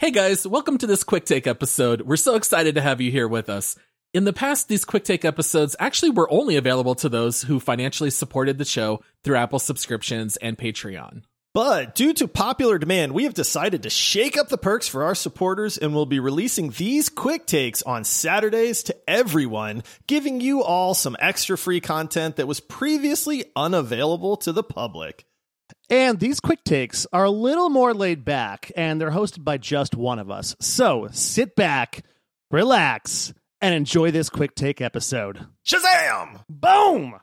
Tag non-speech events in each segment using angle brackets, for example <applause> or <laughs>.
Hey guys, welcome to this quick take episode. We're so excited to have you here with us. In the past, these quick take episodes actually were only available to those who financially supported the show through Apple subscriptions and Patreon. But due to popular demand, we have decided to shake up the perks for our supporters and we'll be releasing these quick takes on Saturdays to everyone, giving you all some extra free content that was previously unavailable to the public. And these quick takes are a little more laid back, and they're hosted by just one of us. So sit back, relax, and enjoy this quick take episode. Shazam! Boom!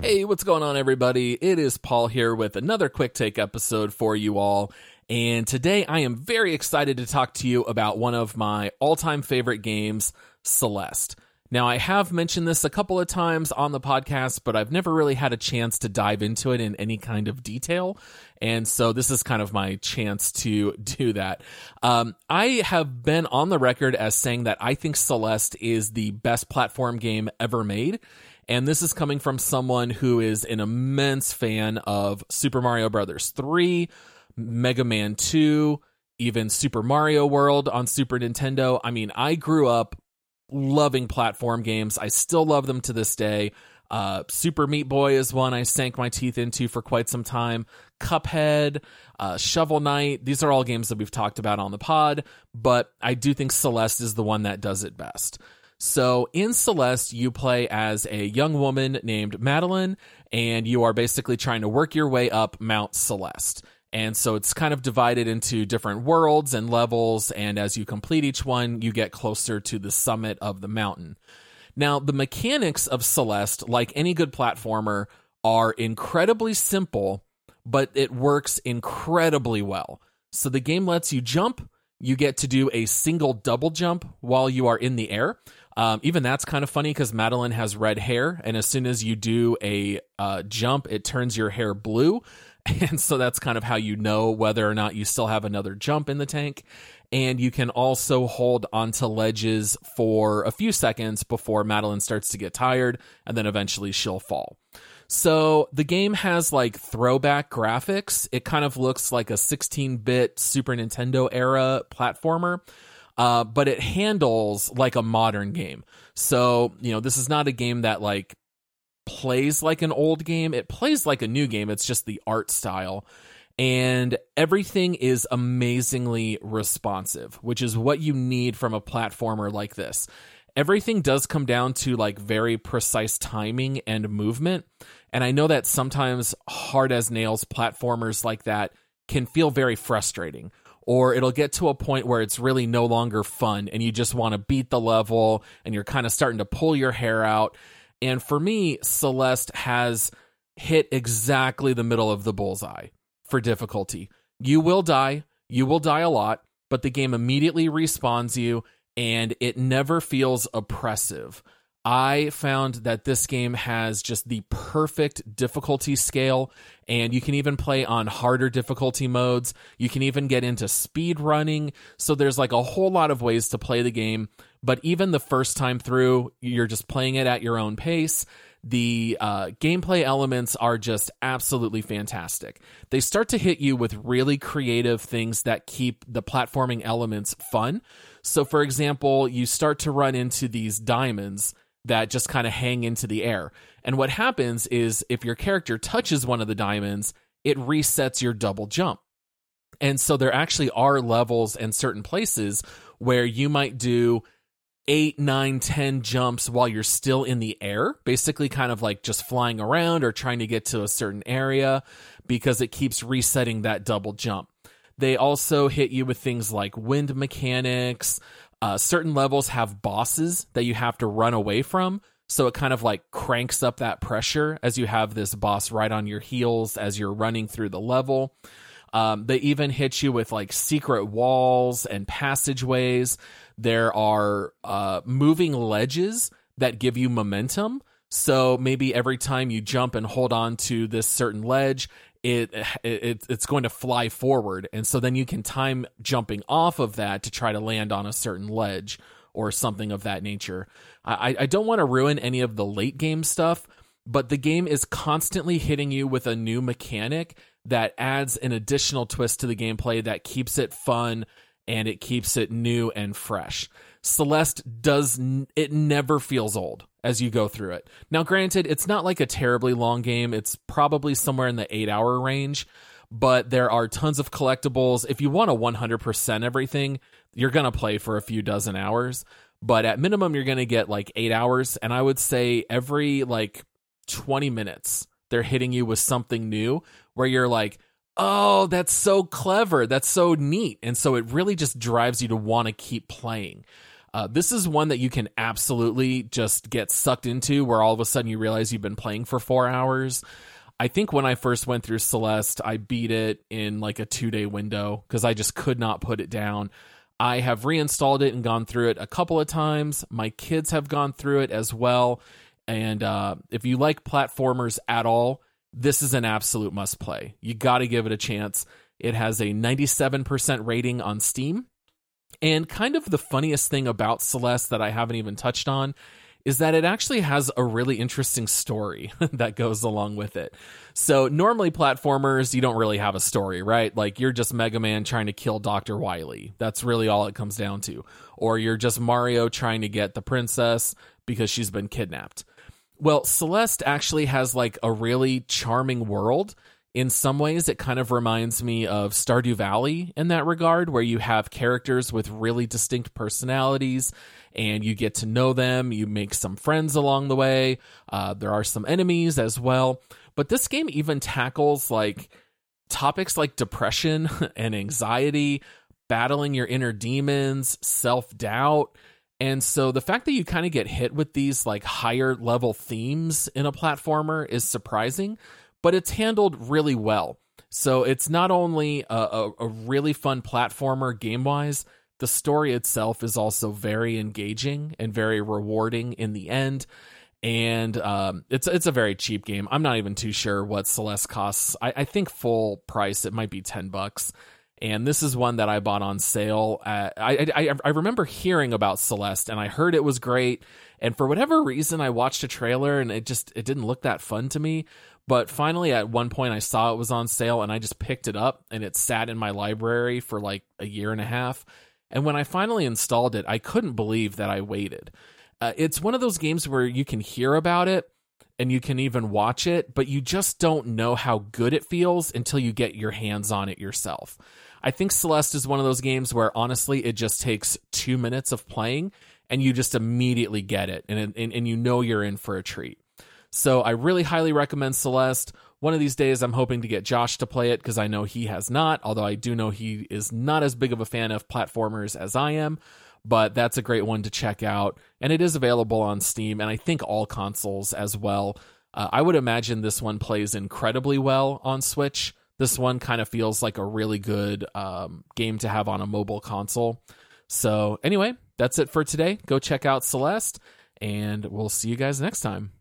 Hey, what's going on, everybody? It is Paul here with another quick take episode for you all. And today I am very excited to talk to you about one of my all time favorite games, Celeste. Now, I have mentioned this a couple of times on the podcast, but I've never really had a chance to dive into it in any kind of detail. And so this is kind of my chance to <laughs> do that. Um, I have been on the record as saying that I think Celeste is the best platform game ever made. And this is coming from someone who is an immense fan of Super Mario Brothers 3, Mega Man 2, even Super Mario World on Super Nintendo. I mean, I grew up loving platform games. I still love them to this day. Uh, Super Meat Boy is one I sank my teeth into for quite some time. Cuphead, uh, Shovel Knight, these are all games that we've talked about on the pod, but I do think Celeste is the one that does it best. So in Celeste, you play as a young woman named Madeline, and you are basically trying to work your way up Mount Celeste. And so it's kind of divided into different worlds and levels, and as you complete each one, you get closer to the summit of the mountain. Now, the mechanics of Celeste, like any good platformer, are incredibly simple, but it works incredibly well. So the game lets you jump, you get to do a single double jump while you are in the air. Um, even that's kind of funny because Madeline has red hair, and as soon as you do a uh, jump, it turns your hair blue. <laughs> And so that's kind of how you know whether or not you still have another jump in the tank. And you can also hold onto ledges for a few seconds before Madeline starts to get tired, and then eventually she'll fall. So the game has like throwback graphics. It kind of looks like a 16 bit Super Nintendo era platformer uh, but it handles like a modern game. So, you know, this is not a game that like plays like an old game. It plays like a new game. It's just the art style. And everything is amazingly responsive, which is what you need from a platformer like this. Everything does come down to like very precise timing and movement. And I know that sometimes hard as nails platformers like that can feel very frustrating or it'll get to a point where it's really no longer fun and you just want to beat the level and you're kind of starting to pull your hair out. And for me, Celeste has hit exactly the middle of the bullseye for difficulty. You will die, you will die a lot, but the game immediately respawns you and it never feels oppressive. I found that this game has just the perfect difficulty scale, and you can even play on harder difficulty modes. You can even get into speed running. So there's like a whole lot of ways to play the game. But even the first time through, you're just playing it at your own pace. The uh, gameplay elements are just absolutely fantastic. They start to hit you with really creative things that keep the platforming elements fun. So, for example, you start to run into these diamonds that just kind of hang into the air. And what happens is if your character touches one of the diamonds, it resets your double jump. And so there actually are levels and certain places where you might do eight, nine, ten jumps while you're still in the air, basically kind of like just flying around or trying to get to a certain area because it keeps resetting that double jump. They also hit you with things like wind mechanics, uh, certain levels have bosses that you have to run away from. So it kind of like cranks up that pressure as you have this boss right on your heels as you're running through the level. Um, they even hit you with like secret walls and passageways. There are uh, moving ledges that give you momentum. So maybe every time you jump and hold on to this certain ledge, it, it it's going to fly forward, and so then you can time jumping off of that to try to land on a certain ledge or something of that nature. I, I don't want to ruin any of the late game stuff, but the game is constantly hitting you with a new mechanic that adds an additional twist to the gameplay that keeps it fun and it keeps it new and fresh. Celeste does it never feels old as you go through it. Now granted, it's not like a terribly long game. It's probably somewhere in the 8-hour range, but there are tons of collectibles. If you want to 100% everything, you're going to play for a few dozen hours, but at minimum you're going to get like 8 hours and I would say every like 20 minutes they're hitting you with something new where you're like, oh, that's so clever. That's so neat. And so it really just drives you to want to keep playing. Uh, this is one that you can absolutely just get sucked into where all of a sudden you realize you've been playing for four hours. I think when I first went through Celeste, I beat it in like a two day window because I just could not put it down. I have reinstalled it and gone through it a couple of times. My kids have gone through it as well. And uh, if you like platformers at all, this is an absolute must play. You got to give it a chance. It has a 97% rating on Steam. And kind of the funniest thing about Celeste that I haven't even touched on is that it actually has a really interesting story <laughs> that goes along with it. So, normally platformers, you don't really have a story, right? Like you're just Mega Man trying to kill Dr. Wily. That's really all it comes down to. Or you're just Mario trying to get the princess because she's been kidnapped. Well, Celeste actually has like a really charming world. In some ways, it kind of reminds me of Stardew Valley in that regard, where you have characters with really distinct personalities and you get to know them. You make some friends along the way. Uh, there are some enemies as well. But this game even tackles like topics like depression <laughs> and anxiety, battling your inner demons, self doubt and so the fact that you kind of get hit with these like higher level themes in a platformer is surprising, but it's handled really well. So it's not only a, a, a really fun platformer game wise, the story itself is also very engaging and very rewarding in the end. And um, it's it's a very cheap game. I'm not even too sure what Celeste costs. I, I think full price it might be ten bucks and this is one that I bought on sale. I, I I remember hearing about Celeste, and I heard it was great. And for whatever reason, I watched a trailer, and it just it didn't look that fun to me. But finally, at one point, I saw it was on sale, and I just picked it up, and it sat in my library for like a year and a half. And when I finally installed it, I couldn't believe that I waited. Uh, it's one of those games where you can hear about it and you can even watch it, but you just don't know how good it feels until you get your hands on it yourself. I think Celeste is one of those games where honestly it just takes two minutes of playing and you just immediately get it and, and, and you know you're in for a treat. So I really highly recommend Celeste. One of these days, I'm hoping to get Josh to play it because I know he has not, although I do know he is not as big of a fan of platformers as I am. But that's a great one to check out. And it is available on Steam and I think all consoles as well. Uh, I would imagine this one plays incredibly well on Switch this one kind of feels like a really good um, game to have on a mobile console. So, anyway, that's it for today. Go check out Celeste, and we'll see you guys next time.